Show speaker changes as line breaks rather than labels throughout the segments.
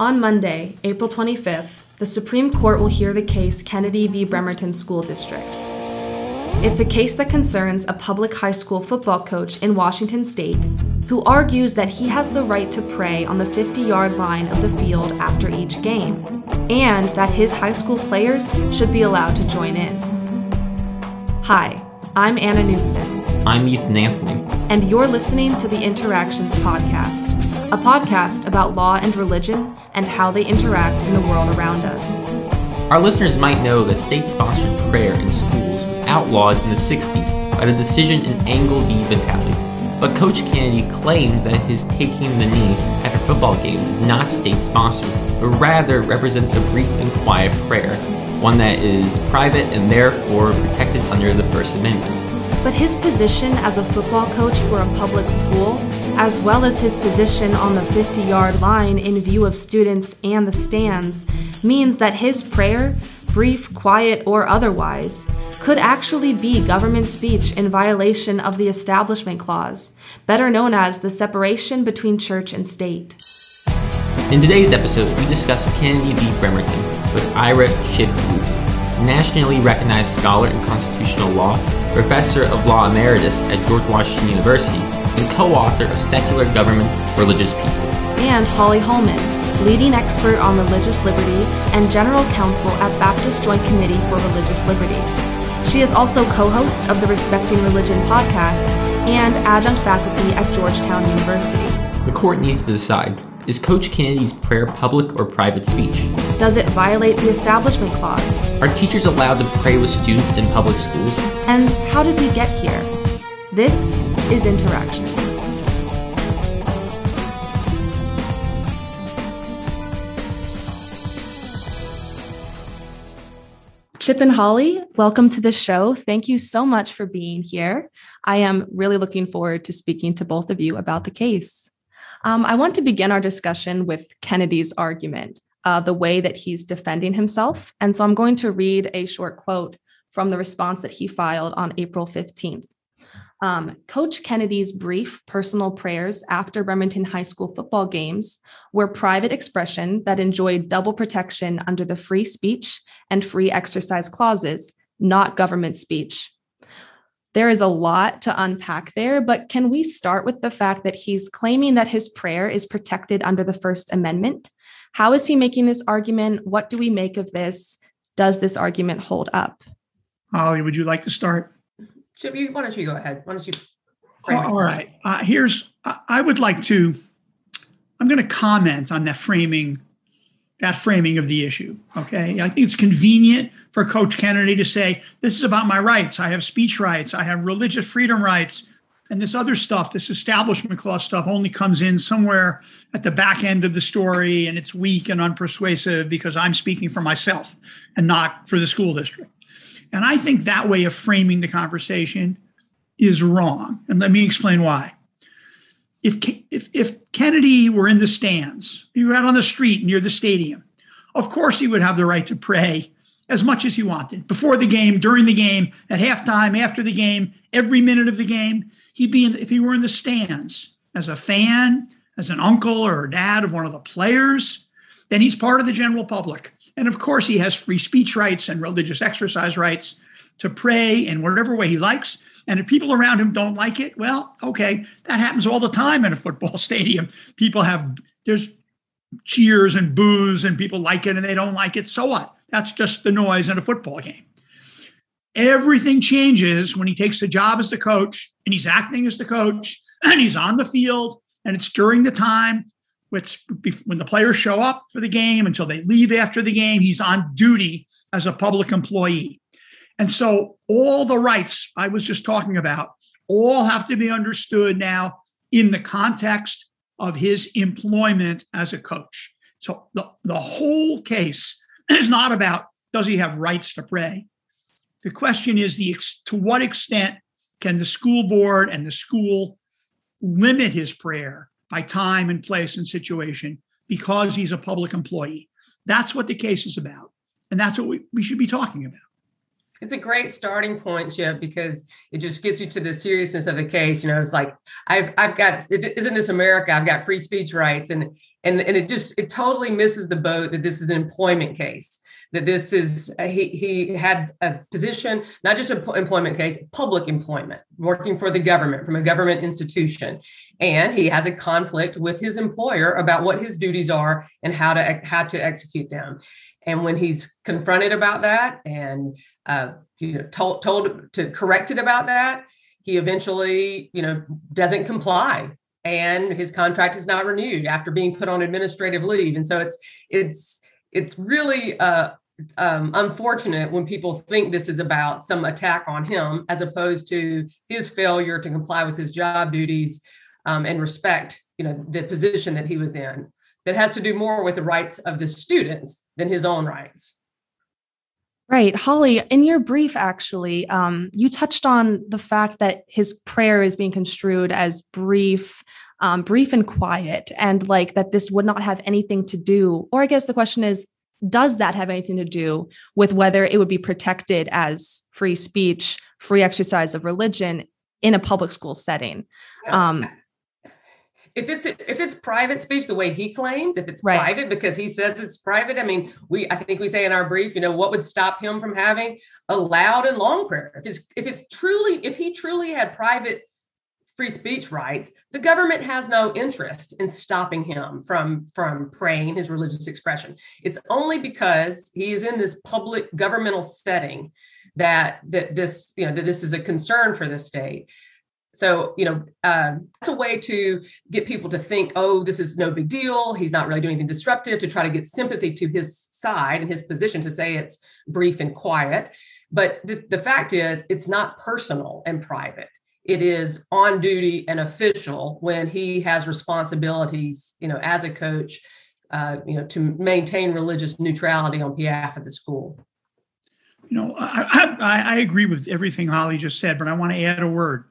On Monday, April 25th, the Supreme Court will hear the case Kennedy v. Bremerton School District. It's a case that concerns a public high school football coach in Washington state who argues that he has the right to pray on the 50 yard line of the field after each game, and that his high school players should be allowed to join in. Hi, I'm Anna Knudsen.
I'm Ethan Anthony.
And you're listening to the Interactions Podcast, a podcast about law and religion and how they interact in the world around us.
Our listeners might know that state sponsored prayer in schools was outlawed in the 60s by the decision in Engel v. Vitale. But Coach Kennedy claims that his taking the knee after a football game is not state sponsored, but rather represents a brief and quiet prayer, one that is private and therefore protected under the First Amendment.
But his position as a football coach for a public school, as well as his position on the 50 yard line in view of students and the stands, means that his prayer, brief, quiet, or otherwise, could actually be government speech in violation of the Establishment Clause, better known as the separation between church and state.
In today's episode, we discuss Kennedy v. Bremerton with Ira Chip nationally recognized scholar in constitutional law, professor of law emeritus at George Washington University, and co author of Secular Government, Religious People.
And Holly Hollman, leading expert on religious liberty and general counsel at Baptist Joint Committee for Religious Liberty. She is also co host of the Respecting Religion podcast and adjunct faculty at Georgetown University.
The court needs to decide is Coach Kennedy's prayer public or private speech?
Does it violate the Establishment Clause?
Are teachers allowed to pray with students in public schools?
And how did we get here? This is Interactions. Chip and Holly, welcome to the show. Thank you so much for being here. I am really looking forward to speaking to both of you about the case. Um, I want to begin our discussion with Kennedy's argument, uh, the way that he's defending himself. And so I'm going to read a short quote from the response that he filed on April 15th. Um, Coach Kennedy's brief personal prayers after Bremerton High School football games were private expression that enjoyed double protection under the free speech and free exercise clauses, not government speech there is a lot to unpack there, but can we start with the fact that he's claiming that his prayer is protected under the First Amendment? How is he making this argument? What do we make of this? Does this argument hold up?
Holly, would you like to start?
Chip, you, why don't you go ahead? Why don't you?
all right. Uh, here's, I would like to, I'm going to comment on that framing that framing of the issue. Okay. I think it's convenient for Coach Kennedy to say, this is about my rights. I have speech rights, I have religious freedom rights. And this other stuff, this establishment clause stuff, only comes in somewhere at the back end of the story and it's weak and unpersuasive because I'm speaking for myself and not for the school district. And I think that way of framing the conversation is wrong. And let me explain why if, if, if Kennedy were in the stands, he were out on the street near the stadium, of course he would have the right to pray as much as he wanted before the game, during the game, at halftime, after the game, every minute of the game. He'd be in, if he were in the stands as a fan, as an uncle or dad of one of the players, then he's part of the general public. And of course, he has free speech rights and religious exercise rights to pray in whatever way he likes. And if people around him don't like it, well, okay, that happens all the time in a football stadium. People have, there's cheers and boos, and people like it and they don't like it. So what? That's just the noise in a football game. Everything changes when he takes the job as the coach and he's acting as the coach and he's on the field and it's during the time which when the players show up for the game until they leave after the game he's on duty as a public employee and so all the rights I was just talking about all have to be understood now in the context of his employment as a coach. So the, the whole case is not about does he have rights to pray? The question is the to what extent can the school board and the school limit his prayer by time and place and situation because he's a public employee? That's what the case is about. And that's what we, we should be talking about.
it's a great starting point, Jeff, because it just gets you to the seriousness of the case. You know, it's like I've I've got isn't this America? I've got free speech rights, and and and it just it totally misses the boat that this is an employment case. That this is he he had a position, not just an employment case, public employment, working for the government from a government institution, and he has a conflict with his employer about what his duties are and how to how to execute them. And when he's confronted about that and uh, you know told told to correct it about that, he eventually you know doesn't comply and his contract is not renewed after being put on administrative leave. And so it's it's it's really uh, um, unfortunate when people think this is about some attack on him as opposed to his failure to comply with his job duties um, and respect you know the position that he was in that has to do more with the rights of the students than his own rights.
Right. Holly, in your brief, actually, um, you touched on the fact that his prayer is being construed as brief, um, brief and quiet, and like that this would not have anything to do, or I guess the question is, does that have anything to do with whether it would be protected as free speech, free exercise of religion in a public school setting? Um,
if it's if it's private speech the way he claims if it's right. private because he says it's private i mean we i think we say in our brief you know what would stop him from having a loud and long prayer? If it's if it's truly if he truly had private free speech rights the government has no interest in stopping him from from praying his religious expression. It's only because he is in this public governmental setting that that this you know that this is a concern for the state so, you know, um, that's a way to get people to think, oh, this is no big deal. He's not really doing anything disruptive to try to get sympathy to his side and his position to say it's brief and quiet. But the, the fact is, it's not personal and private. It is on duty and official when he has responsibilities, you know, as a coach, uh, you know, to maintain religious neutrality on behalf of the school.
You know, I, I, I agree with everything Holly just said, but I want to add a word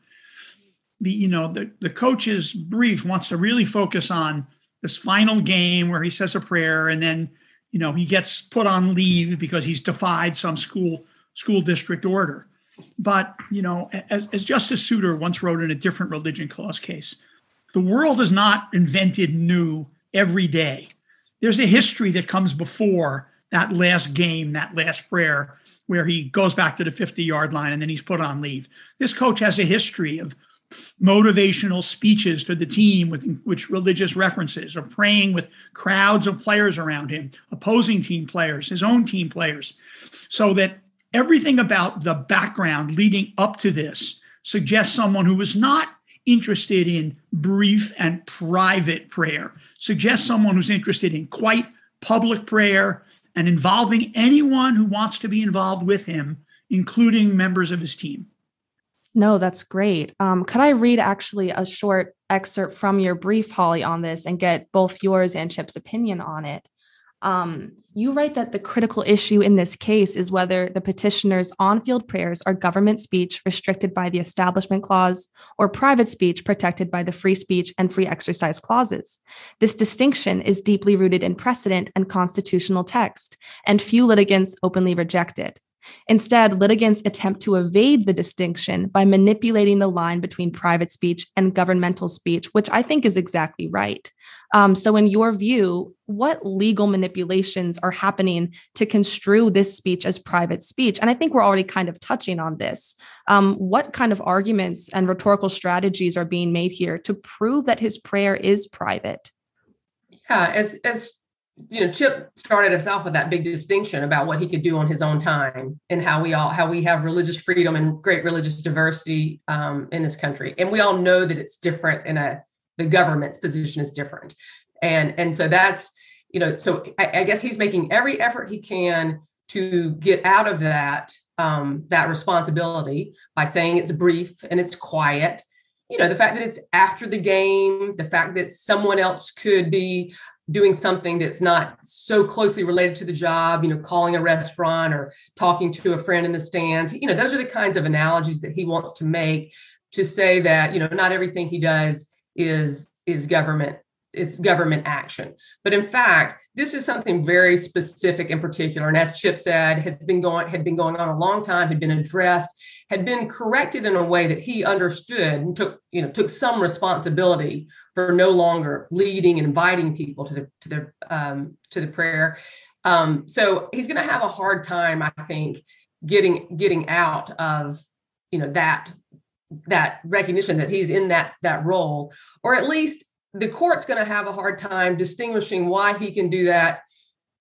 the you know the the coach's brief wants to really focus on this final game where he says a prayer and then you know he gets put on leave because he's defied some school school district order. But you know as, as justice souter once wrote in a different religion clause case the world is not invented new every day. There's a history that comes before that last game that last prayer where he goes back to the 50 yard line and then he's put on leave. This coach has a history of motivational speeches to the team with which religious references or praying with crowds of players around him opposing team players his own team players. So that everything about the background leading up to this suggests someone who was not interested in brief and private prayer suggests someone who's interested in quite public prayer and involving anyone who wants to be involved with him including members of his team
no, that's great. Um, could I read actually a short excerpt from your brief, Holly, on this and get both yours and Chip's opinion on it? Um, you write that the critical issue in this case is whether the petitioner's on field prayers are government speech restricted by the Establishment Clause or private speech protected by the free speech and free exercise clauses. This distinction is deeply rooted in precedent and constitutional text, and few litigants openly reject it. Instead, litigants attempt to evade the distinction by manipulating the line between private speech and governmental speech, which I think is exactly right. Um, so, in your view, what legal manipulations are happening to construe this speech as private speech? And I think we're already kind of touching on this. Um, what kind of arguments and rhetorical strategies are being made here to prove that his prayer is private?
Yeah, as as you know, Chip started us off with that big distinction about what he could do on his own time and how we all how we have religious freedom and great religious diversity um, in this country, and we all know that it's different in a the government's position is different, and and so that's you know so I, I guess he's making every effort he can to get out of that um, that responsibility by saying it's brief and it's quiet. You know the fact that it's after the game the fact that someone else could be doing something that's not so closely related to the job, you know, calling a restaurant or talking to a friend in the stands. You know, those are the kinds of analogies that he wants to make to say that, you know, not everything he does is is government it's government action. But in fact, this is something very specific in particular. And as Chip said, has been going had been going on a long time, had been addressed, had been corrected in a way that he understood and took, you know, took some responsibility for no longer leading and inviting people to the to the um, to the prayer. Um, so he's going to have a hard time, I think, getting getting out of you know that that recognition that he's in that that role, or at least the court's going to have a hard time distinguishing why he can do that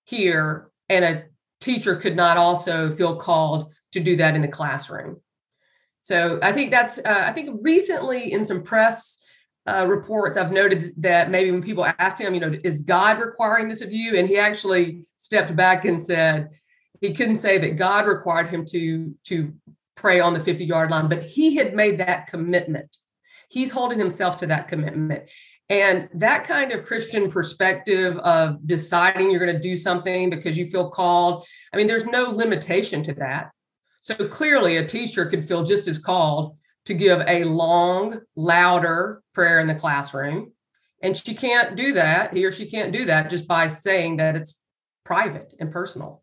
here and a teacher could not also feel called to do that in the classroom. So I think that's uh, I think recently in some press uh, reports I've noted that maybe when people asked him, you know, is God requiring this of you, and he actually stepped back and said he couldn't say that God required him to to pray on the 50 yard line, but he had made that commitment. He's holding himself to that commitment. And that kind of Christian perspective of deciding you're going to do something because you feel called, I mean, there's no limitation to that. So clearly, a teacher could feel just as called to give a long, louder prayer in the classroom. And she can't do that, he or she can't do that just by saying that it's private and personal.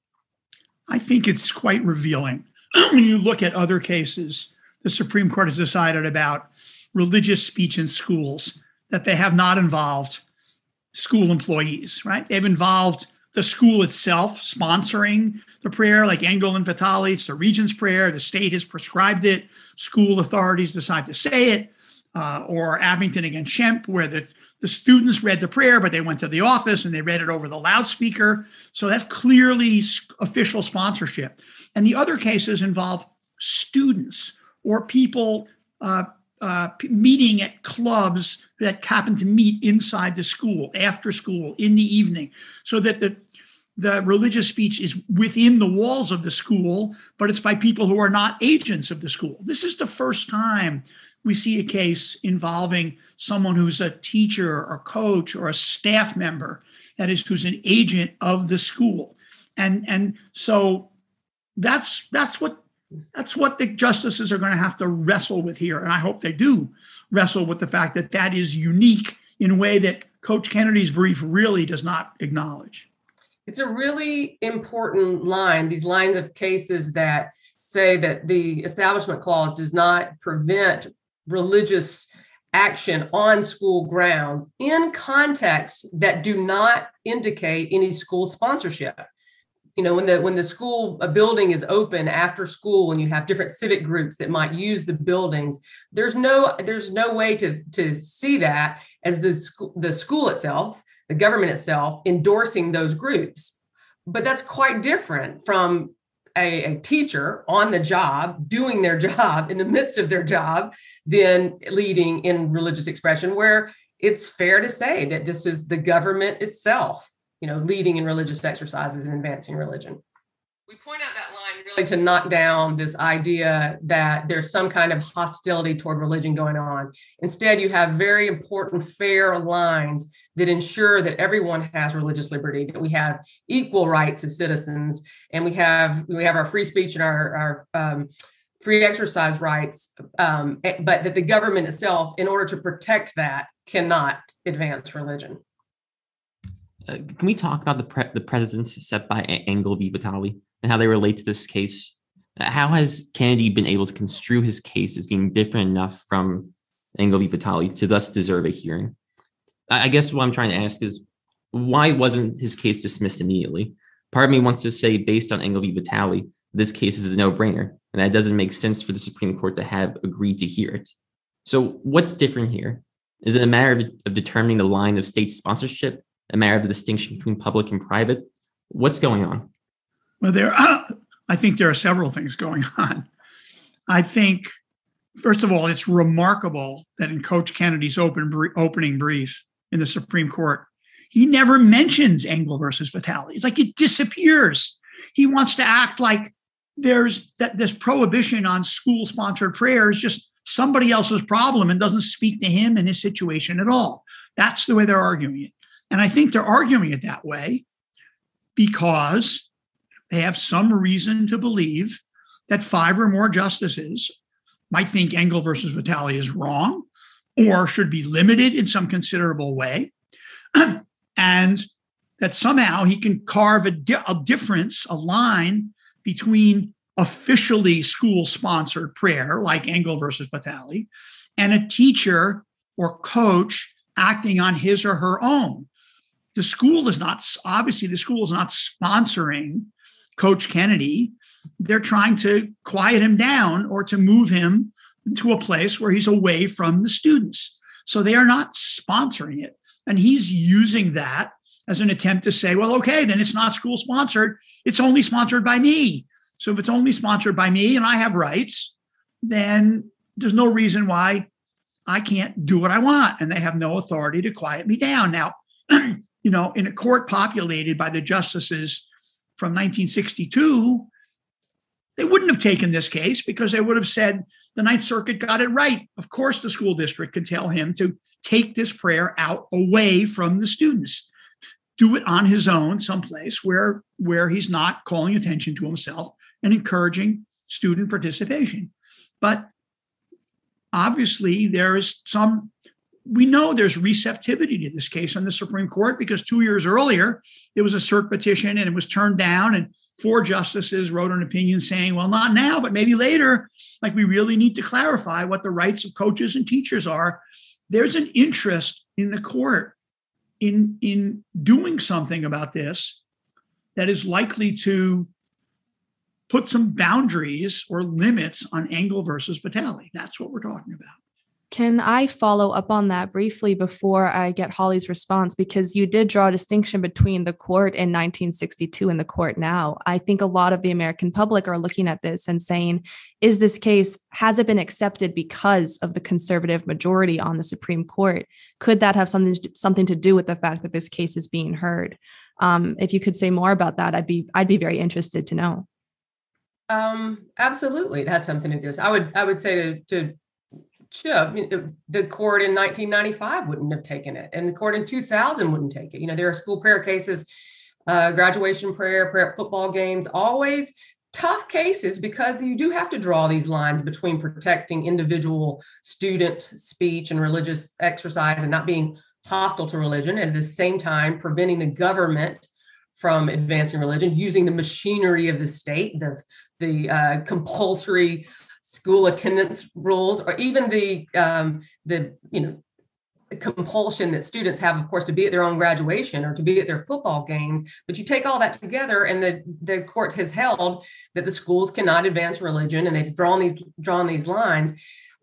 I think it's quite revealing when you look at other cases the Supreme Court has decided about religious speech in schools that they have not involved school employees, right? They've involved the school itself sponsoring the prayer, like Engel and Vitale. It's the regent's prayer. The state has prescribed it. School authorities decide to say it. Uh, or Abington against Schempp, where the, the students read the prayer, but they went to the office and they read it over the loudspeaker. So that's clearly official sponsorship. And the other cases involve students or people uh, uh, meeting at clubs that happen to meet inside the school, after school, in the evening, so that the the religious speech is within the walls of the school, but it's by people who are not agents of the school. This is the first time we see a case involving someone who's a teacher or coach or a staff member, that is, who's an agent of the school. And, and so that's that's what that's what the justices are going to have to wrestle with here. And I hope they do wrestle with the fact that that is unique in a way that Coach Kennedy's brief really does not acknowledge.
It's a really important line, these lines of cases that say that the Establishment Clause does not prevent religious action on school grounds in contexts that do not indicate any school sponsorship. You know when the when the school a building is open after school and you have different civic groups that might use the buildings there's no there's no way to to see that as the school the school itself the government itself endorsing those groups but that's quite different from a, a teacher on the job doing their job in the midst of their job than leading in religious expression where it's fair to say that this is the government itself you know, leading in religious exercises and advancing religion. We point out that line really to knock down this idea that there's some kind of hostility toward religion going on. Instead, you have very important, fair lines that ensure that everyone has religious liberty, that we have equal rights as citizens, and we have we have our free speech and our, our um, free exercise rights, um, eh, but that the government itself, in order to protect that, cannot advance religion.
Uh, can we talk about the pre- the precedents set by Engel v. Vitale and how they relate to this case? How has Kennedy been able to construe his case as being different enough from Engel v. Vitale to thus deserve a hearing? I guess what I'm trying to ask is why wasn't his case dismissed immediately? Part of me wants to say, based on Engel v. Vitale, this case is a no brainer, and that doesn't make sense for the Supreme Court to have agreed to hear it. So, what's different here? Is it a matter of, of determining the line of state sponsorship a matter of the distinction between public and private? What's going on?
Well, there, are, I think there are several things going on. I think, first of all, it's remarkable that in Coach Kennedy's open opening brief in the Supreme Court, he never mentions Engel versus Vitale. It's like it disappears. He wants to act like there's that this prohibition on school-sponsored prayer is just somebody else's problem and doesn't speak to him and his situation at all. That's the way they're arguing it. And I think they're arguing it that way because they have some reason to believe that five or more justices might think Engel versus Vitale is wrong or should be limited in some considerable way. and that somehow he can carve a, di- a difference, a line between officially school sponsored prayer, like Engel versus Vitale, and a teacher or coach acting on his or her own. The school is not, obviously, the school is not sponsoring Coach Kennedy. They're trying to quiet him down or to move him to a place where he's away from the students. So they are not sponsoring it. And he's using that as an attempt to say, well, okay, then it's not school sponsored. It's only sponsored by me. So if it's only sponsored by me and I have rights, then there's no reason why I can't do what I want. And they have no authority to quiet me down. Now, you know, in a court populated by the justices from 1962, they wouldn't have taken this case because they would have said the Ninth Circuit got it right. Of course, the school district can tell him to take this prayer out away from the students, do it on his own, someplace where where he's not calling attention to himself and encouraging student participation. But obviously, there is some. We know there's receptivity to this case on the Supreme Court because two years earlier, there was a cert petition and it was turned down, and four justices wrote an opinion saying, well, not now, but maybe later. Like, we really need to clarify what the rights of coaches and teachers are. There's an interest in the court in, in doing something about this that is likely to put some boundaries or limits on Engel versus Vitale. That's what we're talking about.
Can I follow up on that briefly before I get Holly's response? Because you did draw a distinction between the court in 1962 and the court now. I think a lot of the American public are looking at this and saying, is this case, has it been accepted because of the conservative majority on the Supreme Court? Could that have something, something to do with the fact that this case is being heard? Um, if you could say more about that, I'd be I'd be very interested to know.
Um, absolutely, it has something to do. This. I would I would say to to Chip, the court in 1995 wouldn't have taken it, and the court in 2000 wouldn't take it. You know, there are school prayer cases, uh, graduation prayer, prayer at football games, always tough cases because you do have to draw these lines between protecting individual student speech and religious exercise and not being hostile to religion, and at the same time preventing the government from advancing religion using the machinery of the state, the the uh, compulsory school attendance rules or even the um, the you know compulsion that students have of course to be at their own graduation or to be at their football games. But you take all that together and the the court has held that the schools cannot advance religion and they've drawn these drawn these lines.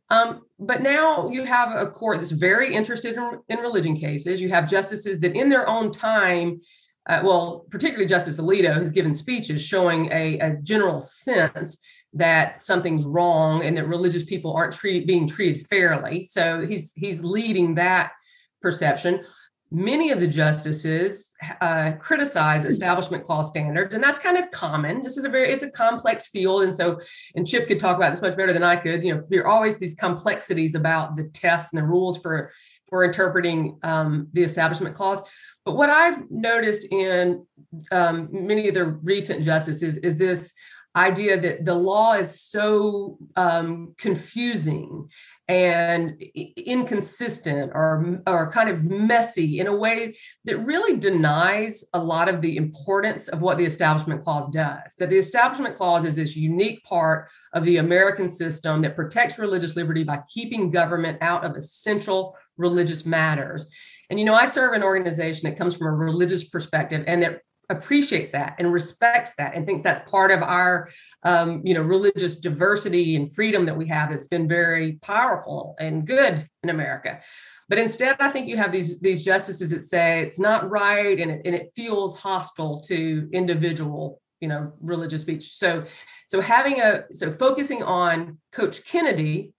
Um, but now you have a court that's very interested in, in religion cases. You have justices that in their own time uh, well particularly justice alito has given speeches showing a, a general sense that something's wrong and that religious people aren't treated being treated fairly. So he's he's leading that perception. Many of the justices uh, criticize establishment clause standards, and that's kind of common. This is a very it's a complex field, and so and Chip could talk about this much better than I could. You know, there are always these complexities about the tests and the rules for for interpreting um, the establishment clause. But what I've noticed in um, many of the recent justices is this idea that the law is so um, confusing and inconsistent or, or kind of messy in a way that really denies a lot of the importance of what the Establishment Clause does. That the Establishment Clause is this unique part of the American system that protects religious liberty by keeping government out of essential religious matters. And you know, I serve an organization that comes from a religious perspective and that appreciates that and respects that and thinks that's part of our um, you know religious diversity and freedom that we have that's been very powerful and good in america. But instead i think you have these these justices that say it's not right and it, and it feels hostile to individual you know religious speech. So so having a so focusing on coach kennedy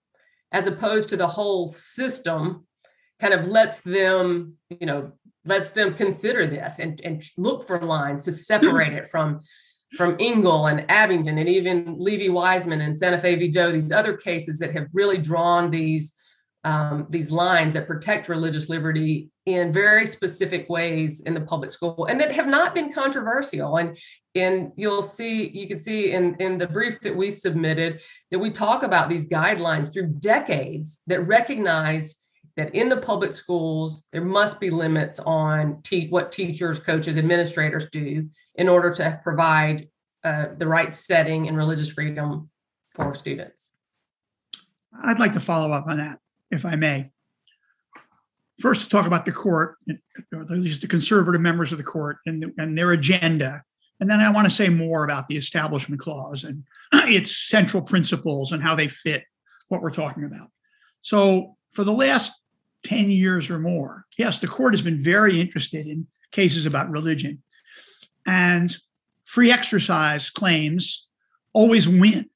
as opposed to the whole system kind of lets them you know lets them consider this and, and look for lines to separate it from from Engel and Abington and even Lee v. Weisman and Santa Fe v. Doe, these other cases that have really drawn these um, these lines that protect religious liberty in very specific ways in the public school and that have not been controversial. And and you'll see, you can see in, in the brief that we submitted that we talk about these guidelines through decades that recognize that in the public schools, there must be limits on te- what teachers, coaches, administrators do in order to provide uh, the right setting and religious freedom for students.
I'd like to follow up on that, if I may. First, to talk about the court, or at least the conservative members of the court and, and their agenda. And then I want to say more about the Establishment Clause and its central principles and how they fit what we're talking about. So, for the last 10 years or more, yes, the court has been very interested in cases about religion. And free exercise claims always win.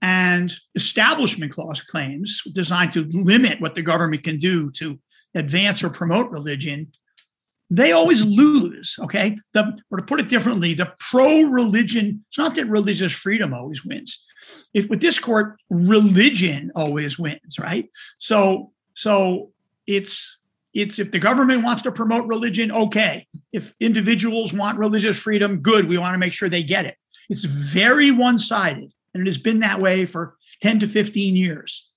And establishment clause claims designed to limit what the government can do to advance or promote religion, they always lose. Okay. The, or to put it differently, the pro religion, it's not that religious freedom always wins. It, with this court, religion always wins, right? So, so it's it's if the government wants to promote religion, okay. If individuals want religious freedom, good. We want to make sure they get it. It's very one sided, and it has been that way for 10 to 15 years.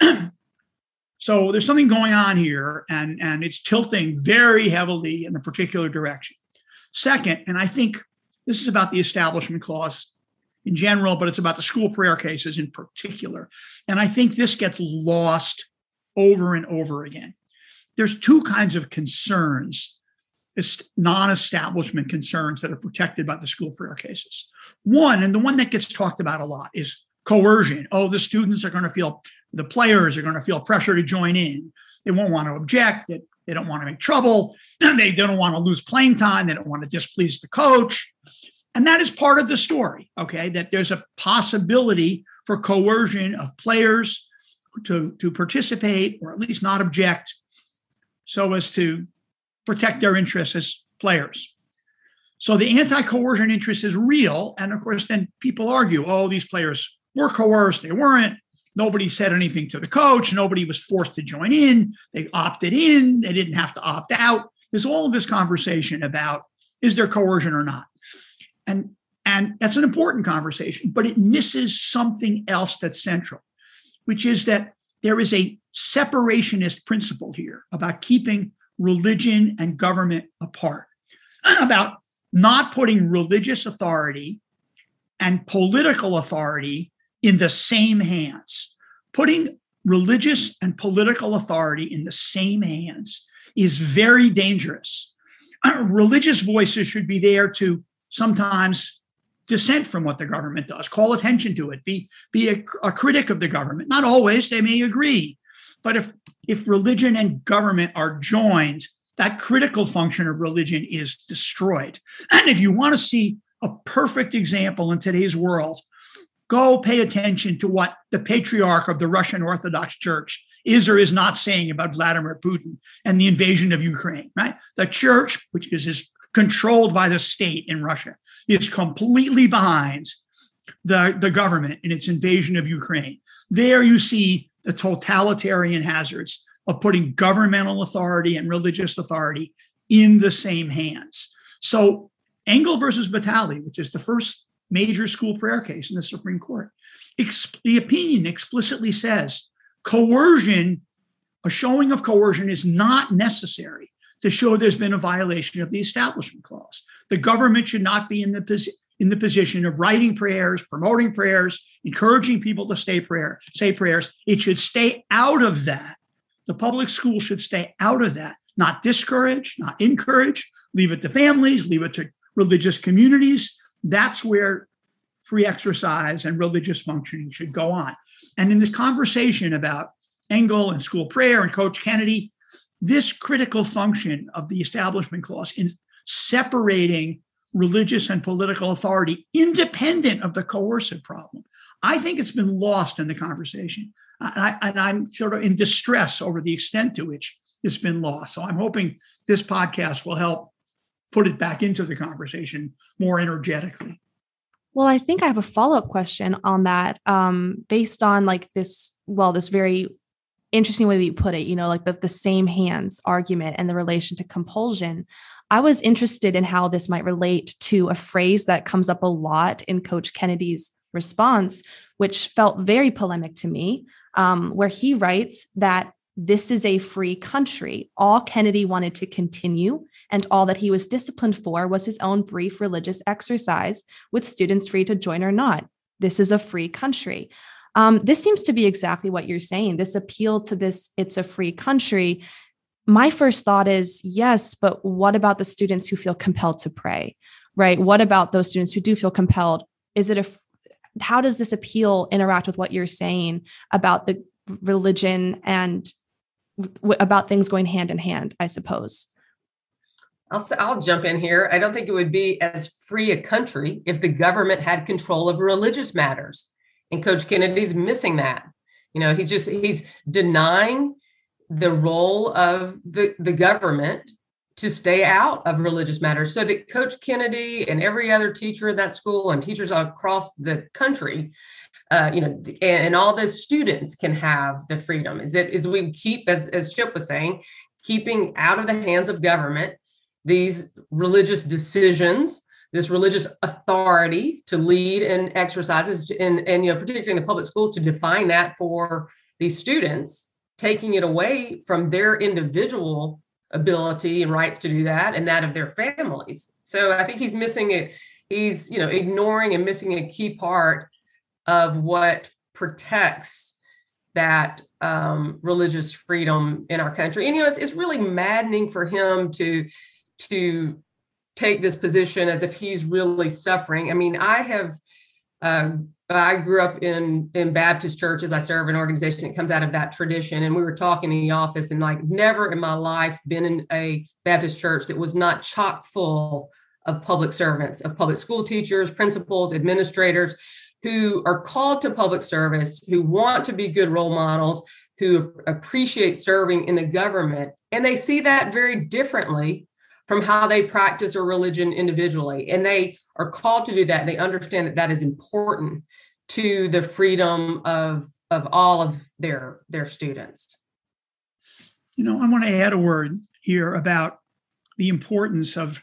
so there's something going on here, and, and it's tilting very heavily in a particular direction. Second, and I think this is about the Establishment Clause in general, but it's about the school prayer cases in particular. And I think this gets lost over and over again. There's two kinds of concerns non-establishment concerns that are protected by the school prayer cases. One and the one that gets talked about a lot is coercion. Oh the students are going to feel the players are going to feel pressure to join in. They won't want to object they, they don't want to make trouble they don't want to lose playing time they don't want to displease the coach. And that is part of the story okay? That there's a possibility for coercion of players to, to participate or at least not object so as to protect their interests as players. So the anti coercion interest is real. And of course, then people argue oh, these players were coerced, they weren't. Nobody said anything to the coach. Nobody was forced to join in. They opted in. They didn't have to opt out. There's all of this conversation about is there coercion or not? And and that's an important conversation, but it misses something else that's central, which is that there is a separationist principle here about keeping religion and government apart, about not putting religious authority and political authority in the same hands. Putting religious and political authority in the same hands is very dangerous. religious voices should be there to sometimes dissent from what the government does, call attention to it, be, be a, a critic of the government. Not always, they may agree. But if, if religion and government are joined, that critical function of religion is destroyed. And if you want to see a perfect example in today's world, go pay attention to what the patriarch of the Russian Orthodox Church is or is not saying about Vladimir Putin and the invasion of Ukraine, right? The church, which is, is controlled by the state in Russia, is completely behind the, the government in its invasion of Ukraine. There you see the totalitarian hazards of putting governmental authority and religious authority in the same hands. So, Engel versus Vitale, which is the first major school prayer case in the Supreme Court, exp- the opinion explicitly says coercion, a showing of coercion is not necessary to show there's been a violation of the Establishment Clause. The government should not be in the position in the position of writing prayers, promoting prayers, encouraging people to stay prayer, say prayers. It should stay out of that. The public school should stay out of that, not discourage, not encourage, leave it to families, leave it to religious communities. That's where free exercise and religious functioning should go on. And in this conversation about Engel and school prayer and Coach Kennedy, this critical function of the Establishment Clause in separating religious and political authority independent of the coercive problem. I think it's been lost in the conversation. And, I, am sort of in distress over the extent to which it's been lost. So I'm hoping this podcast will help put it back into the conversation more energetically.
Well, I think I have a follow up question on that um, based on like this, well, this very interesting way that you put it, you know, like the, the same hands argument and the relation to compulsion. I was interested in how this might relate to a phrase that comes up a lot in Coach Kennedy's response, which felt very polemic to me, um, where he writes that this is a free country. All Kennedy wanted to continue, and all that he was disciplined for was his own brief religious exercise, with students free to join or not. This is a free country. Um, this seems to be exactly what you're saying. This appeal to this, it's a free country. My first thought is yes, but what about the students who feel compelled to pray, right? What about those students who do feel compelled? Is it a, how does this appeal interact with what you're saying about the religion and w- about things going hand in hand, I suppose?
I'll, I'll jump in here. I don't think it would be as free a country if the government had control of religious matters. And Coach Kennedy's missing that. You know, he's just he's denying the role of the, the government to stay out of religious matters so that Coach Kennedy and every other teacher in that school and teachers across the country, uh, you know, and, and, all the students can have the freedom. Is it is we keep, as, as Chip was saying, keeping out of the hands of government these religious decisions this religious authority to lead and exercises and, and you know particularly in the public schools to define that for these students taking it away from their individual ability and rights to do that and that of their families. So i think he's missing it. He's you know ignoring and missing a key part of what protects that um, religious freedom in our country. And you know it's, it's really maddening for him to to take this position as if he's really suffering. I mean, I have uh, I grew up in in Baptist churches. I serve an organization that comes out of that tradition, and we were talking in the office, and like never in my life been in a Baptist church that was not chock full of public servants, of public school teachers, principals, administrators, who are called to public service, who want to be good role models, who appreciate serving in the government, and they see that very differently from how they practice their religion individually. And they are called to do that. They understand that that is important to the freedom of, of all of their, their students.
You know, I want to add a word here about the importance of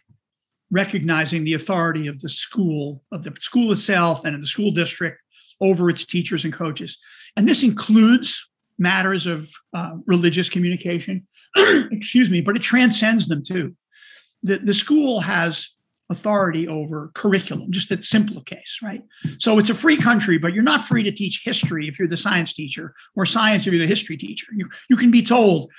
recognizing the authority of the school, of the school itself and of the school district over its teachers and coaches. And this includes matters of uh, religious communication, excuse me, but it transcends them too the, the school has authority over curriculum, just a simple case, right? So it's a free country, but you're not free to teach history if you're the science teacher or science if you're the history teacher. You, you can be told,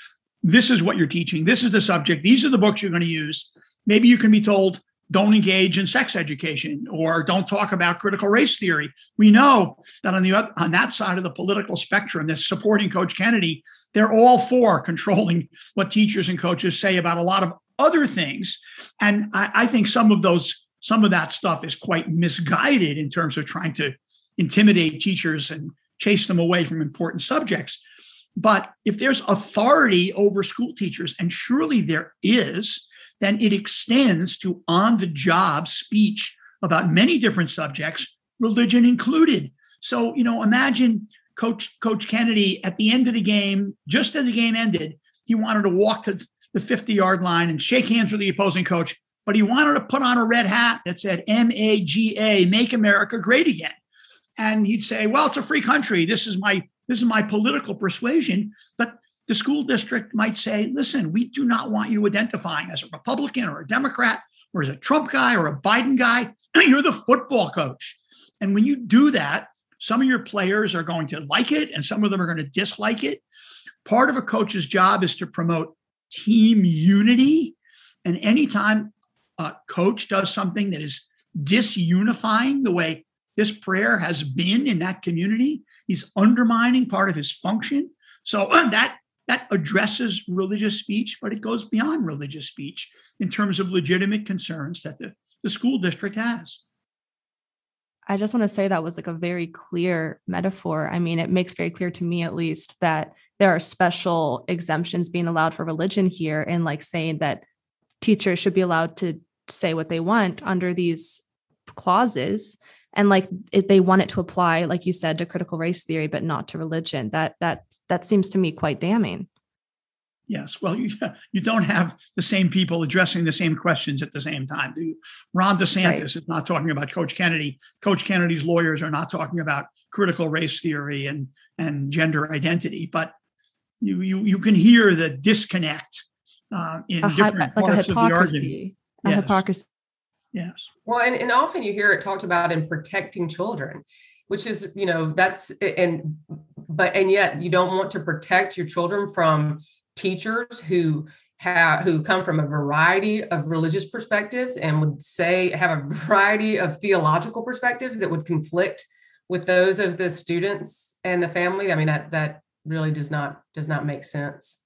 this is what you're teaching, this is the subject, these are the books you're going to use. Maybe you can be told, don't engage in sex education or don't talk about critical race theory. We know that on the other, on that side of the political spectrum that's supporting Coach Kennedy, they're all for controlling what teachers and coaches say about a lot of other things. And I, I think some of those, some of that stuff is quite misguided in terms of trying to intimidate teachers and chase them away from important subjects. But if there's authority over school teachers, and surely there is, then it extends to on the job speech about many different subjects, religion included. So, you know, imagine Coach Coach Kennedy at the end of the game, just as the game ended, he wanted to walk to the 50 yard line and shake hands with the opposing coach, but he wanted to put on a red hat that said M A G A, Make America Great Again. And he'd say, "Well, it's a free country. This is my this is my political persuasion." But the school district might say, "Listen, we do not want you identifying as a Republican or a Democrat or as a Trump guy or a Biden guy. You're the football coach." And when you do that, some of your players are going to like it and some of them are going to dislike it. Part of a coach's job is to promote team unity. And anytime a coach does something that is disunifying the way this prayer has been in that community, he's undermining part of his function. So that that addresses religious speech, but it goes beyond religious speech in terms of legitimate concerns that the, the school district has.
I just want to say that was like a very clear metaphor. I mean, it makes very clear to me, at least, that there are special exemptions being allowed for religion here, and like saying that teachers should be allowed to say what they want under these clauses and like if they want it to apply like you said to critical race theory but not to religion that that that seems to me quite damning
Yes. Well, you you don't have the same people addressing the same questions at the same time, do you? Ron DeSantis right. is not talking about Coach Kennedy. Coach Kennedy's lawyers are not talking about critical race theory and and gender identity. But you you you can hear the disconnect uh, in
a
different
hy- like a
parts of the argument.
hypocrisy. A
Yes.
hypocrisy.
Yes.
Well, and, and often you hear it talked about in protecting children, which is, you know, that's and but and yet you don't want to protect your children from teachers who have who come from a variety of religious perspectives and would say have a variety of theological perspectives that would conflict with those of the students and the family. I mean, that that really does not does not make sense.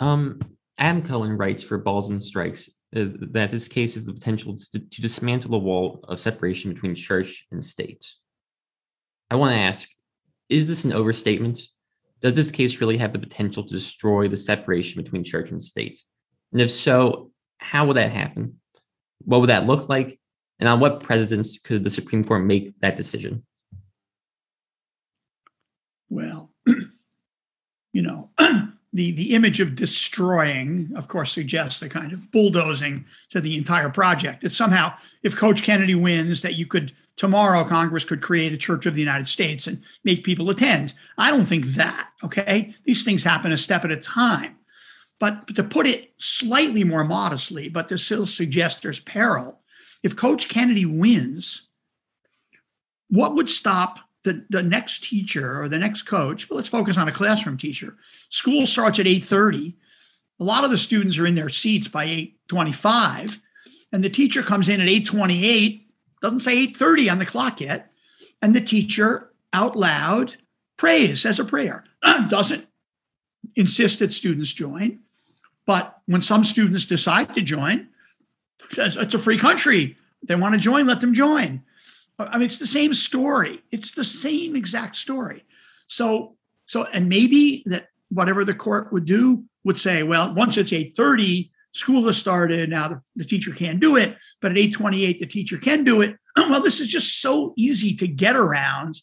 Um, Adam Cohen writes for Balls and Strikes uh, that this case has the potential to, to dismantle a wall of separation between church and state. I want to ask is this an overstatement? Does this case really have the potential to destroy the separation between church and state? And if so, how would that happen? What would that look like? And on what precedents could the Supreme Court make that decision?
Well, you know, the the image of destroying, of course, suggests a kind of bulldozing to the entire project. That somehow, if Coach Kennedy wins, that you could tomorrow Congress could create a Church of the United States and make people attend. I don't think that. Okay, these things happen a step at a time. But, but to put it slightly more modestly, but to still suggest there's peril, if Coach Kennedy wins, what would stop the, the next teacher or the next coach? Well, let's focus on a classroom teacher. School starts at 8:30. A lot of the students are in their seats by 8:25, and the teacher comes in at 8:28, doesn't say 8:30 on the clock yet, and the teacher out loud prays as a prayer. doesn't insist that students join. But when some students decide to join, it's a free country. They want to join, let them join. I mean, it's the same story. It's the same exact story. So, so, and maybe that whatever the court would do would say, well, once it's 8:30, school has started. Now the, the teacher can't do it, but at 8:28, the teacher can do it. well, this is just so easy to get around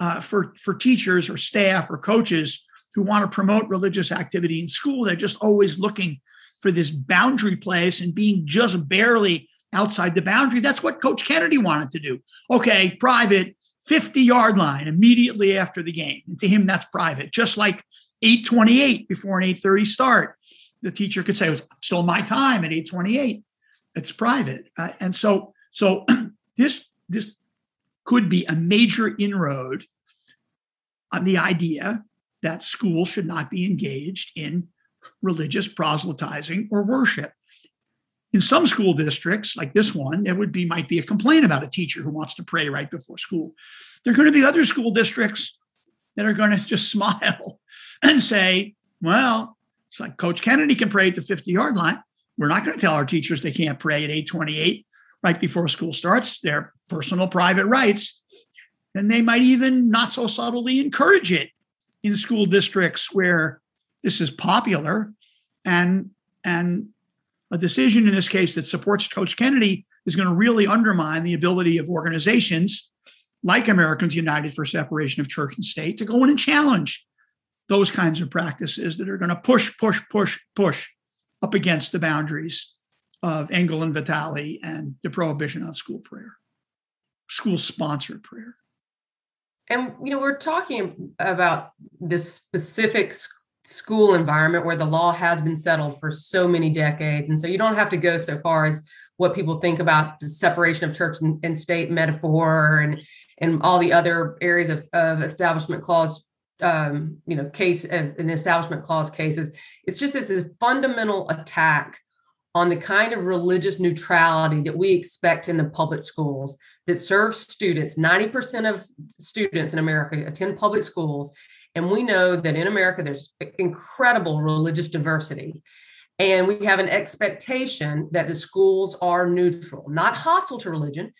uh, for for teachers or staff or coaches who want to promote religious activity in school. They're just always looking for this boundary place and being just barely outside the boundary. That's what Coach Kennedy wanted to do. Okay, private, 50 yard line immediately after the game. And to him, that's private. Just like 828 before an 830 start. The teacher could say, it was still my time at 828. It's private. Uh, and so, so this, this could be a major inroad on the idea that school should not be engaged in religious proselytizing or worship. In some school districts, like this one, there would be might be a complaint about a teacher who wants to pray right before school. There are going to be other school districts that are going to just smile and say, "Well, it's like Coach Kennedy can pray at the 50-yard line. We're not going to tell our teachers they can't pray at 828 right before school starts. Their personal private rights." And they might even not so subtly encourage it in school districts where this is popular and and a decision in this case that supports coach kennedy is going to really undermine the ability of organizations like americans united for separation of church and state to go in and challenge those kinds of practices that are going to push push push push up against the boundaries of engel and vitale and the prohibition on school prayer school sponsored prayer.
And you know we're talking about this specific school environment where the law has been settled for so many decades and so you don't have to go so far as what people think about the separation of church and, and state metaphor and and all the other areas of, of establishment clause um, you know case an establishment clause cases it's just this is fundamental attack on the kind of religious neutrality that we expect in the public schools that serve students. 90% of students in America attend public schools. And we know that in America, there's incredible religious diversity. And we have an expectation that the schools are neutral, not hostile to religion.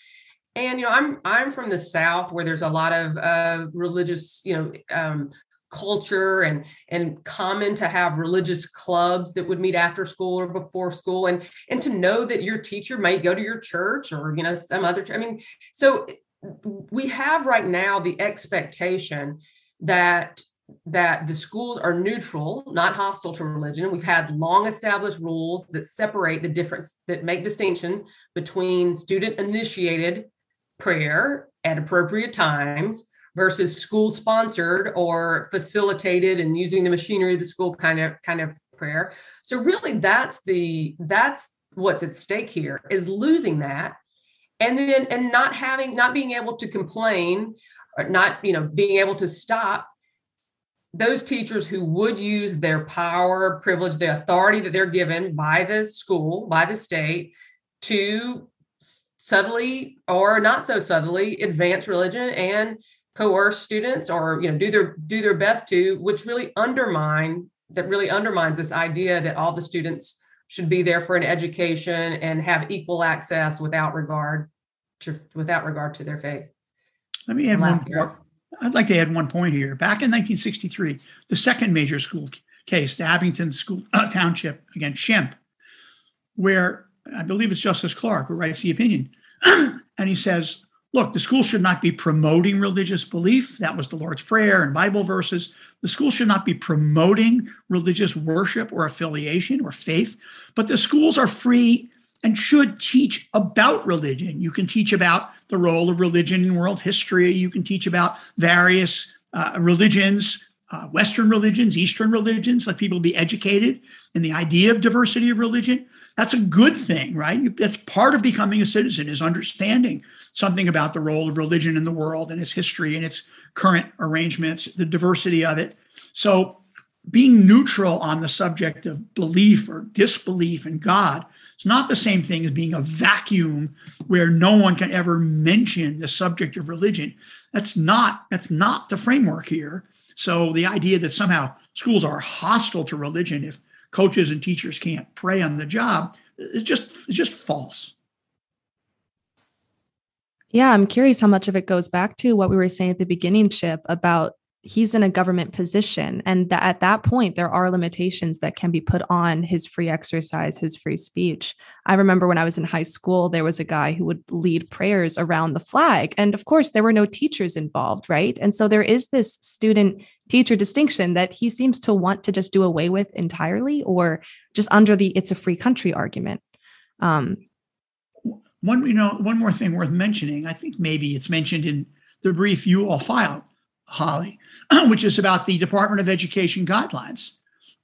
And you know, I'm I'm from the South, where there's a lot of uh, religious, you know, um, culture and and common to have religious clubs that would meet after school or before school. And and to know that your teacher might go to your church or you know some other i mean so we have right now the expectation that that the schools are neutral not hostile to religion. We've had long established rules that separate the difference that make distinction between student initiated prayer at appropriate times versus school sponsored or facilitated and using the machinery of the school kind of kind of prayer. So really that's the that's what's at stake here is losing that and then and not having not being able to complain or not you know being able to stop those teachers who would use their power privilege the authority that they're given by the school by the state to subtly or not so subtly advance religion and coerce students or you know do their do their best to which really undermine that really undermines this idea that all the students should be there for an education and have equal access without regard to without regard to their faith.
Let me add one more. I'd like to add one point here. Back in 1963, the second major school case, the Abington School uh, Township against Schempp, where I believe it's Justice Clark who writes the opinion, and he says, "Look, the school should not be promoting religious belief. That was the Lord's Prayer and Bible verses. The school should not be promoting religious worship or affiliation or faith, but the schools are free and should teach about religion. You can teach about the role of religion in world history. You can teach about various uh, religions, uh, Western religions, Eastern religions, let people be educated in the idea of diversity of religion. That's a good thing, right? That's part of becoming a citizen is understanding something about the role of religion in the world and its history and its current arrangements, the diversity of it. So being neutral on the subject of belief or disbelief in God it's not the same thing as being a vacuum where no one can ever mention the subject of religion. That's not that's not the framework here. So the idea that somehow schools are hostile to religion if coaches and teachers can't pray on the job it's just it's just false.
Yeah, I'm curious how much of it goes back to what we were saying at the beginning, Chip, about he's in a government position and at that point there are limitations that can be put on his free exercise his free speech. I remember when i was in high school there was a guy who would lead prayers around the flag. And of course there were no teachers involved right? And so there is this student teacher distinction that he seems to want to just do away with entirely or just under the it's a free country argument. Um,
one you know one more thing worth mentioning i think maybe it's mentioned in the brief you all filed holly which is about the Department of Education guidelines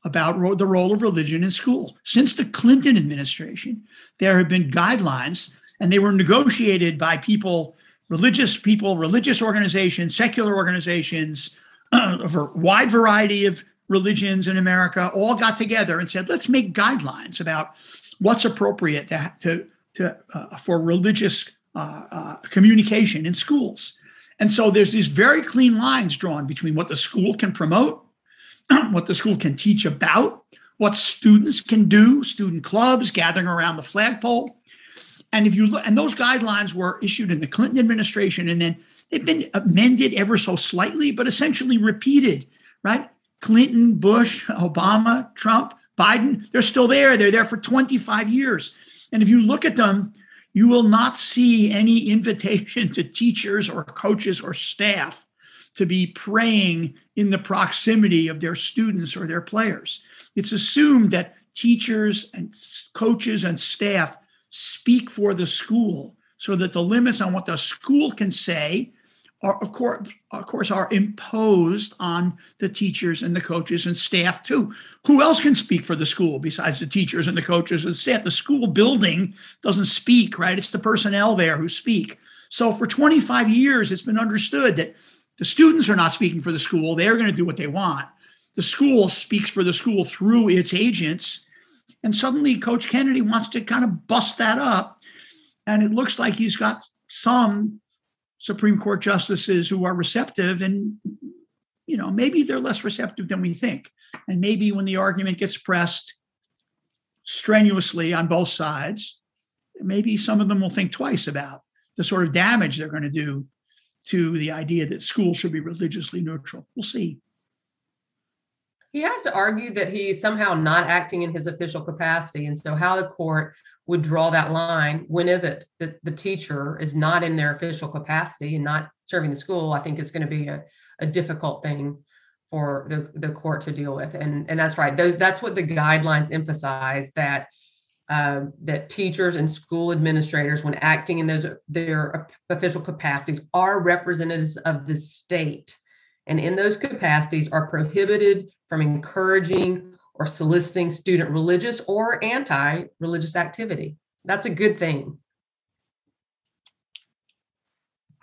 about ro- the role of religion in school. Since the Clinton administration, there have been guidelines, and they were negotiated by people, religious people, religious organizations, secular organizations, of a wide variety of religions in America, all got together and said, let's make guidelines about what's appropriate to, to, to uh, for religious uh, uh communication in schools. And so there's these very clean lines drawn between what the school can promote, what the school can teach about, what students can do, student clubs gathering around the flagpole. And if you look, and those guidelines were issued in the Clinton administration, and then they've been amended ever so slightly, but essentially repeated, right? Clinton, Bush, Obama, Trump, Biden, they're still there. They're there for 25 years. And if you look at them, you will not see any invitation to teachers or coaches or staff to be praying in the proximity of their students or their players. It's assumed that teachers and coaches and staff speak for the school so that the limits on what the school can say are of course of course are imposed on the teachers and the coaches and staff too. Who else can speak for the school besides the teachers and the coaches and staff? The school building doesn't speak right? It's the personnel there who speak. So for 25 years it's been understood that the students are not speaking for the school. They're going to do what they want. The school speaks for the school through its agents. And suddenly coach kennedy wants to kind of bust that up. And it looks like he's got some Supreme Court justices who are receptive and you know maybe they're less receptive than we think. And maybe when the argument gets pressed strenuously on both sides maybe some of them will think twice about the sort of damage they're going to do to the idea that schools should be religiously neutral. We'll see.
He has to argue that he's somehow not acting in his official capacity. And so how the court would draw that line. When is it that the teacher is not in their official capacity and not serving the school? I think it's going to be a, a difficult thing for the, the court to deal with. And, and that's right. Those that's what the guidelines emphasize that uh, that teachers and school administrators, when acting in those their official capacities, are representatives of the state, and in those capacities are prohibited from encouraging or soliciting student religious or anti-religious activity. That's a good thing.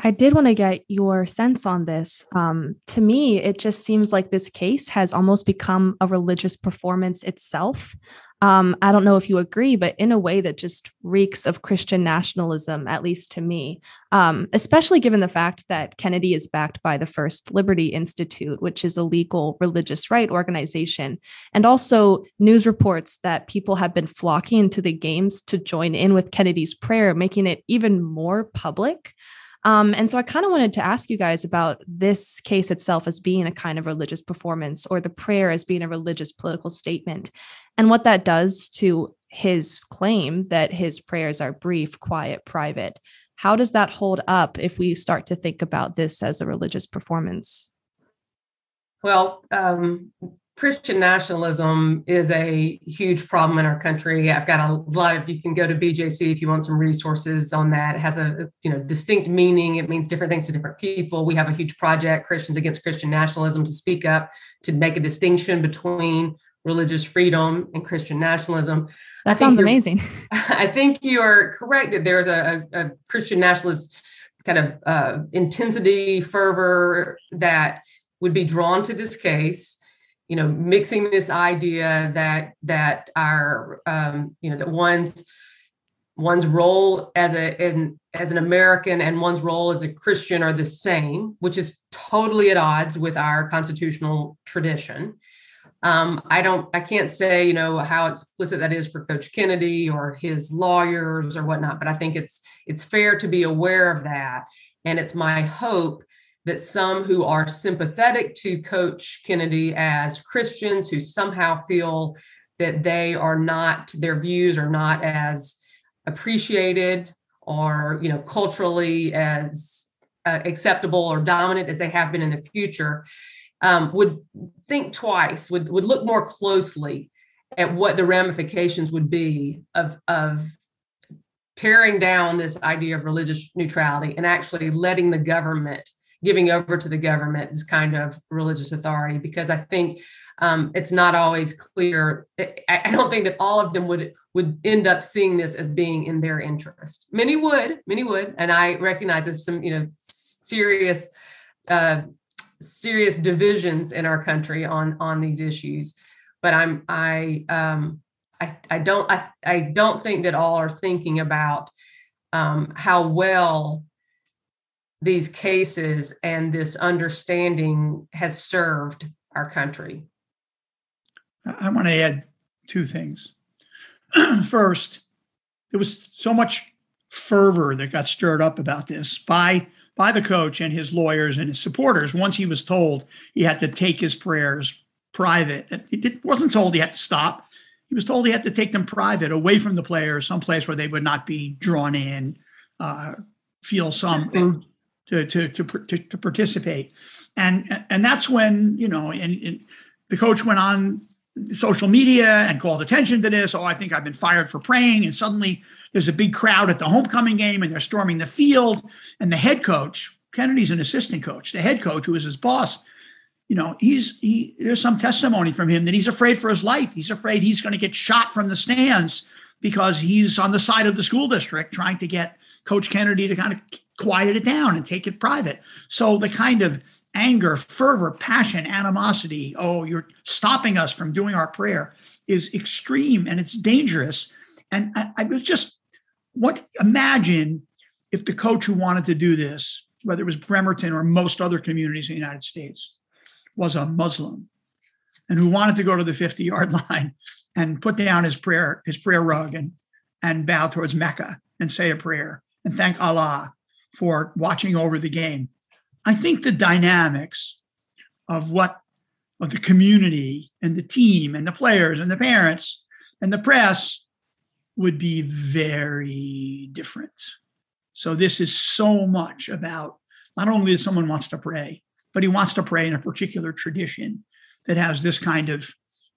I did want to get your sense on this. Um, to me, it just seems like this case has almost become a religious performance itself. Um, I don't know if you agree, but in a way that just reeks of Christian nationalism, at least to me, um, especially given the fact that Kennedy is backed by the First Liberty Institute, which is a legal religious right organization, and also news reports that people have been flocking to the games to join in with Kennedy's prayer, making it even more public. Um, and so I kind of wanted to ask you guys about this case itself as being a kind of religious performance or the prayer as being a religious political statement and what that does to his claim that his prayers are brief, quiet, private. How does that hold up if we start to think about this as a religious performance?
Well, um, Christian nationalism is a huge problem in our country. I've got a lot of you can go to BJC if you want some resources on that. It has a you know distinct meaning. It means different things to different people. We have a huge project, Christians Against Christian Nationalism, to speak up to make a distinction between religious freedom and Christian nationalism.
That sounds amazing.
I think you are correct that there's a, a Christian nationalist kind of uh, intensity, fervor that would be drawn to this case you know mixing this idea that that our um, you know that one's one's role as a in, as an American and one's role as a Christian are the same, which is totally at odds with our constitutional tradition. Um, I don't, I can't say, you know, how explicit that is for Coach Kennedy or his lawyers or whatnot, but I think it's it's fair to be aware of that. And it's my hope that some who are sympathetic to Coach Kennedy as Christians who somehow feel that they are not, their views are not as appreciated or, you know, culturally as uh, acceptable or dominant as they have been in the future, um, would think twice, would, would look more closely at what the ramifications would be of, of tearing down this idea of religious neutrality and actually letting the government giving over to the government this kind of religious authority because I think um, it's not always clear. I, I, don't think that all of them would would end up seeing this as being in their interest. Many would, many would, and I recognize there's some you know serious uh, serious divisions in our country on on these issues. But I'm I um, I, I don't I, I don't think that all are thinking about um, how well these cases and this understanding has served our country?
I want to add two things. First, there was so much fervor that got stirred up about this by by the coach and his lawyers and his supporters once he was told he had to take his prayers private. He wasn't told he had to stop. He was told he had to take them private, away from the players, someplace where they would not be drawn in, uh, feel some to to to, to, to participate, and and that's when you know, and, and the coach went on social media and called attention to this. Oh, I think I've been fired for praying, and suddenly there's a big crowd at the homecoming game, and they're storming the field, and the head coach, Kennedy's an assistant coach, the head coach who is his boss. You know, he's he. There's some testimony from him that he's afraid for his life. He's afraid he's going to get shot from the stands because he's on the side of the school district trying to get Coach Kennedy to kind of quiet it down and take it private. So the kind of anger, fervor, passion, animosity, oh, you're stopping us from doing our prayer is extreme and it's dangerous. And I, I was just what imagine if the coach who wanted to do this, whether it was Bremerton or most other communities in the United States, was a Muslim and who wanted to go to the 50 yard line and put down his prayer, his prayer rug and and bow towards Mecca and say a prayer and thank Allah for watching over the game. I think the dynamics of what of the community and the team and the players and the parents and the press would be very different. So this is so much about not only that someone wants to pray, but he wants to pray in a particular tradition that has this kind of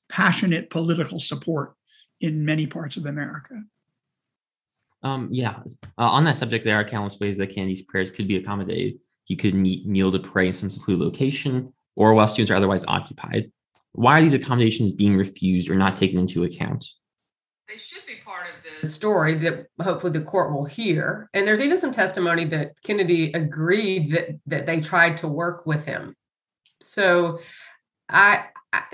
passionate political support in many parts of America.
Um, yeah. Uh, on that subject, there are countless ways that Kennedy's prayers could be accommodated. He could kneel to pray in some secluded location or while students are otherwise occupied. Why are these accommodations being refused or not taken into account?
They should be part of the story that hopefully the court will hear. And there's even some testimony that Kennedy agreed that that they tried to work with him. So I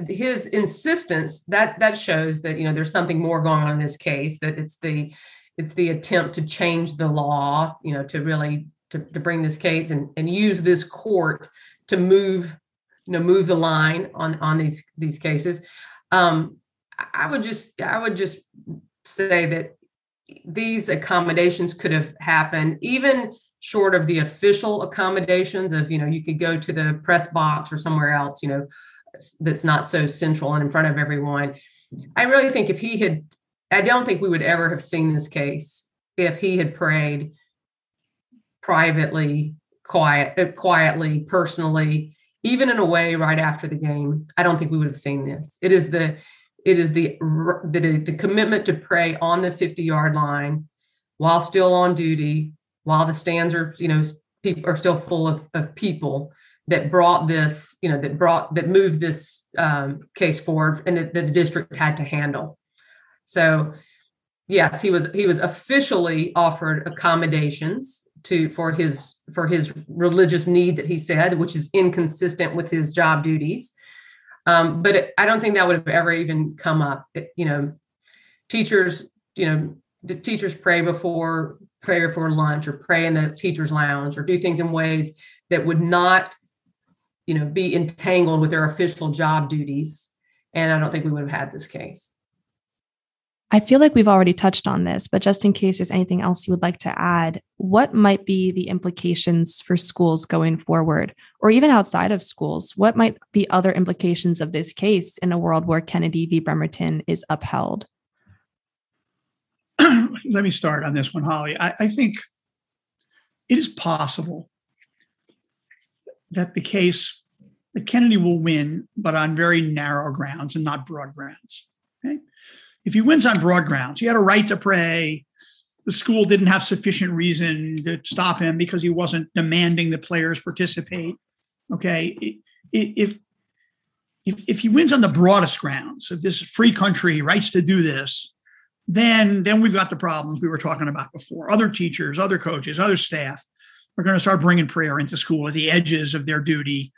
his insistence that that shows that you know there's something more going on in this case that it's the it's the attempt to change the law you know to really to, to bring this case and, and use this court to move you know move the line on on these these cases um i would just i would just say that these accommodations could have happened even short of the official accommodations of you know you could go to the press box or somewhere else you know that's not so central and in front of everyone. I really think if he had, I don't think we would ever have seen this case if he had prayed privately, quiet, uh, quietly, personally, even in a way right after the game. I don't think we would have seen this. It is the, it is the the, the commitment to pray on the 50 yard line while still on duty, while the stands are, you know, people are still full of, of people that brought this, you know, that brought that moved this um, case forward, and that, that the district had to handle. So, yes, he was he was officially offered accommodations to for his for his religious need that he said, which is inconsistent with his job duties. Um, but it, I don't think that would have ever even come up. It, you know, teachers, you know, the teachers pray before pray before lunch or pray in the teachers lounge or do things in ways that would not you know, be entangled with their official job duties. And I don't think we would have had this case.
I feel like we've already touched on this, but just in case there's anything else you would like to add, what might be the implications for schools going forward, or even outside of schools? What might be other implications of this case in a world where Kennedy v. Bremerton is upheld?
Let me start on this one, Holly. I, I think it is possible that the case that Kennedy will win, but on very narrow grounds and not broad grounds. Okay? If he wins on broad grounds, he had a right to pray. The school didn't have sufficient reason to stop him because he wasn't demanding the players participate. Okay, if if, if he wins on the broadest grounds, if this is free country rights to do this, then then we've got the problems we were talking about before. Other teachers, other coaches, other staff are going to start bringing prayer into school at the edges of their duty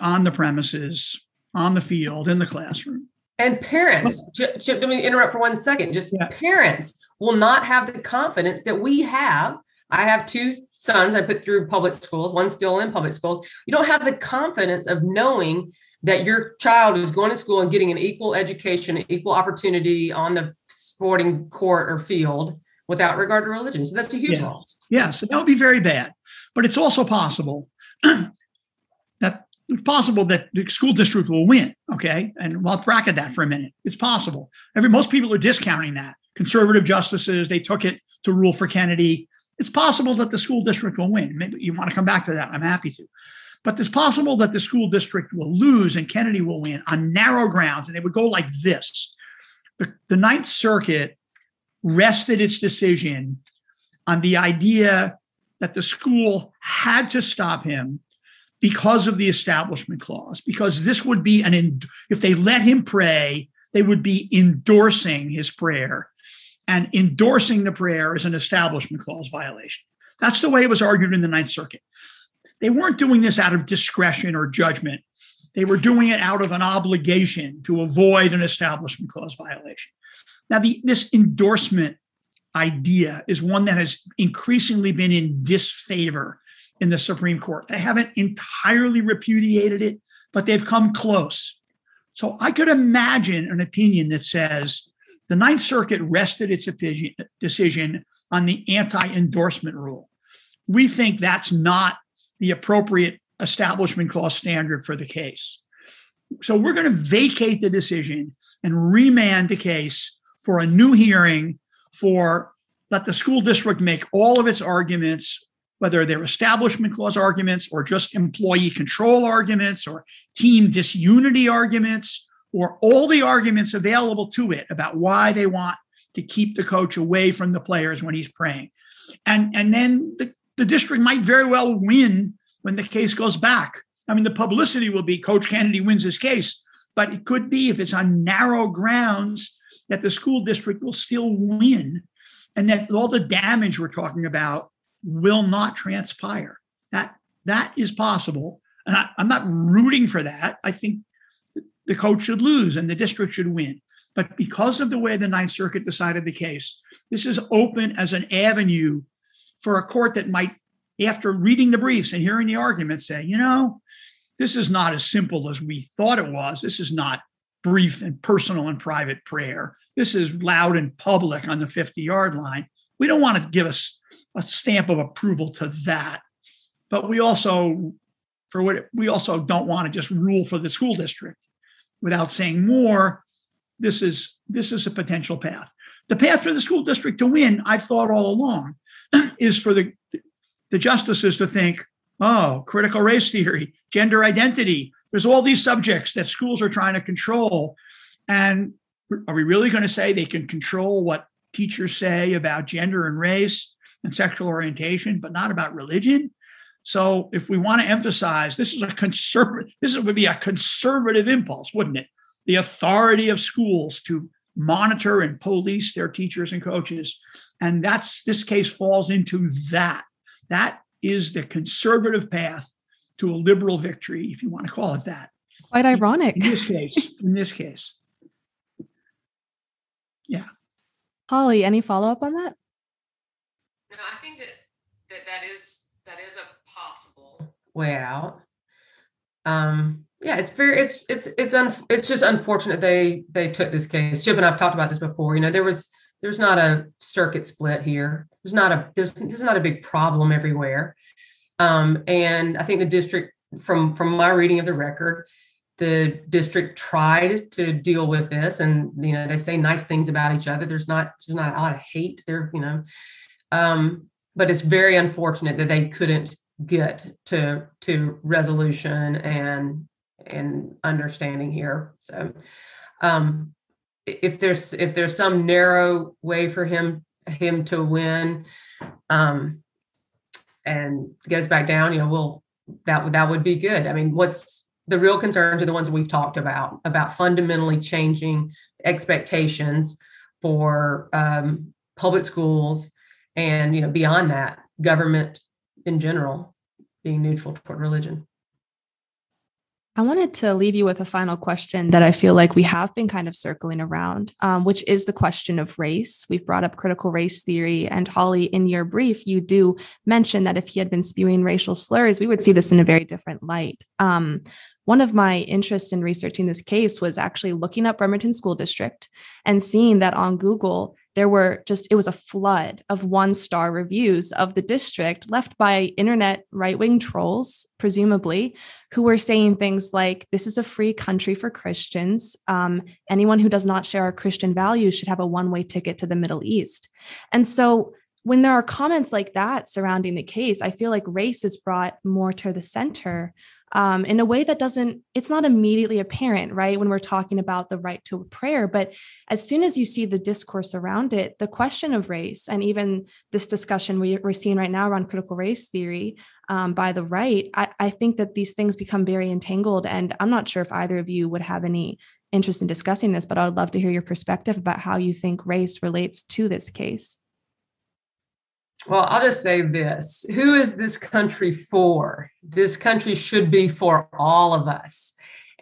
on the premises, on the field, in the classroom.
And parents, let me interrupt for one second. Just yeah. parents will not have the confidence that we have. I have two sons I put through public schools, one still in public schools. You don't have the confidence of knowing that your child is going to school and getting an equal education, equal opportunity on the sporting court or field without regard to religion. So that's a huge
yes.
loss.
Yes, that would be very bad. But it's also possible that it's possible that the school district will win. Okay. And I'll bracket that for a minute. It's possible. Every most people are discounting that. Conservative justices, they took it to rule for Kennedy. It's possible that the school district will win. Maybe you want to come back to that. I'm happy to. But it's possible that the school district will lose and Kennedy will win on narrow grounds. And they would go like this. The, the Ninth Circuit rested its decision on the idea that the school had to stop him because of the establishment clause, because this would be an, if they let him pray, they would be endorsing his prayer. And endorsing the prayer is an establishment clause violation. That's the way it was argued in the Ninth Circuit. They weren't doing this out of discretion or judgment. They were doing it out of an obligation to avoid an establishment clause violation. Now, the, this endorsement idea is one that has increasingly been in disfavor in the Supreme Court. They haven't entirely repudiated it, but they've come close. So I could imagine an opinion that says the Ninth Circuit rested its decision on the anti endorsement rule. We think that's not the appropriate establishment clause standard for the case. So we're going to vacate the decision and remand the case for a new hearing for let the school district make all of its arguments, whether they're establishment clause arguments or just employee control arguments or team disunity arguments or all the arguments available to it about why they want to keep the coach away from the players when he's praying. And, and then the, the district might very well win when the case goes back. I mean, the publicity will be Coach Kennedy wins his case, but it could be if it's on narrow grounds that the school district will still win and that all the damage we're talking about will not transpire. That that is possible. And I, I'm not rooting for that. I think the coach should lose and the district should win. But because of the way the Ninth Circuit decided the case, this is open as an avenue for a court that might, after reading the briefs and hearing the arguments, say, you know, this is not as simple as we thought it was. This is not brief and personal and private prayer. This is loud and public on the 50 yard line. We don't want to give us a stamp of approval to that. But we also, for what we also don't want to just rule for the school district without saying more. This is this is a potential path. The path for the school district to win, I've thought all along, is for the the justices to think, oh, critical race theory, gender identity. There's all these subjects that schools are trying to control. And are we really going to say they can control what teachers say about gender and race and sexual orientation, but not about religion? So if we want to emphasize this is a conservative, this would be a conservative impulse, wouldn't it? The authority of schools to monitor and police their teachers and coaches. And that's this case falls into that. That is the conservative path to a liberal victory, if you want to call it that.
Quite ironic.
In this case, in this case. Yeah.
Holly, any follow up on that?
No, I think that that, that is that is a possible way out. Um, yeah, it's very it's it's it's un, it's just unfortunate they they took this case. Chip and I've talked about this before. You know, there was there's not a circuit split here. There's not a there's this is not a big problem everywhere. Um, and I think the district, from from my reading of the record, the district tried to deal with this, and you know they say nice things about each other. There's not there's not a lot of hate there, you know. Um, but it's very unfortunate that they couldn't get to to resolution and and understanding here. So um, if there's if there's some narrow way for him him to win um, and goes back down, you know, we'll that that would be good. I mean, what's the real concerns are the ones we've talked about about fundamentally changing expectations for um, public schools and you know beyond that government in general being neutral toward religion
I wanted to leave you with a final question that I feel like we have been kind of circling around, um, which is the question of race. We've brought up critical race theory. And Holly, in your brief, you do mention that if he had been spewing racial slurs, we would see this in a very different light. Um, one of my interests in researching this case was actually looking up Bremerton School District and seeing that on Google, there were just, it was a flood of one star reviews of the district left by internet right wing trolls, presumably, who were saying things like, This is a free country for Christians. Um, anyone who does not share our Christian values should have a one way ticket to the Middle East. And so, when there are comments like that surrounding the case, I feel like race is brought more to the center um, in a way that doesn't, it's not immediately apparent, right? When we're talking about the right to prayer. But as soon as you see the discourse around it, the question of race and even this discussion we, are seeing right now around critical race theory um, by the right, I, I think that these things become very entangled. And I'm not sure if either of you would have any interest in discussing this, but I would love to hear your perspective about how you think race relates to this case.
Well, I'll just say this Who is this country for? This country should be for all of us.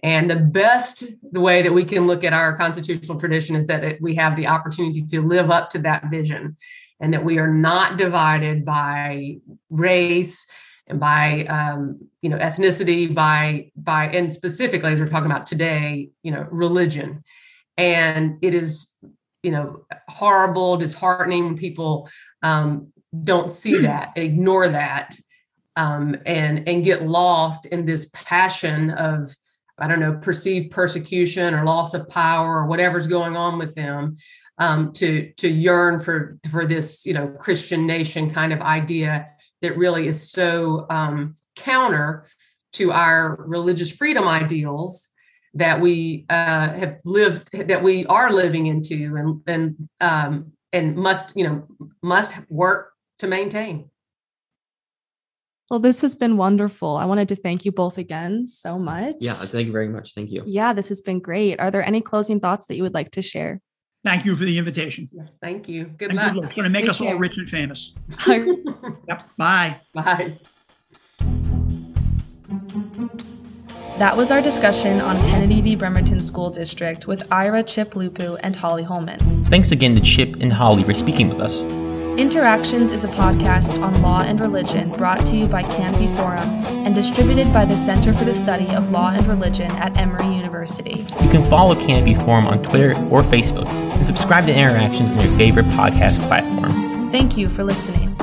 And the best the way that we can look at our constitutional tradition is that it, we have the opportunity to live up to that vision and that we are not divided by race and by um, you know ethnicity by by and specifically as we're talking about today you know religion and it is you know horrible disheartening when people um, don't see hmm. that, ignore that, um, and and get lost in this passion of I don't know perceived persecution or loss of power or whatever's going on with them. Um, to to yearn for for this you know Christian nation kind of idea that really is so um, counter to our religious freedom ideals that we uh, have lived that we are living into and and um, and must you know must work to maintain.
Well, this has been wonderful. I wanted to thank you both again so much.
Yeah, thank you very much. Thank you.
Yeah, this has been great. Are there any closing thoughts that you would like to share?
Thank you for the invitation.
Yes, thank you. Good
and
luck.
Good luck. It's going to make
Take
us all rich and famous.
Bye.
Yep. Bye.
Bye.
That was our discussion on Kennedy v. Bremerton School District with Ira Chip Lupu and Holly Hollman.
Thanks again to Chip and Holly for speaking with us.
Interactions is a podcast on law and religion brought to you by Canopy Forum and distributed by the Center for the Study of Law and Religion at Emory University.
You can follow Canopy Forum on Twitter or Facebook and subscribe to Interactions on your favorite podcast platform.
Thank you for listening.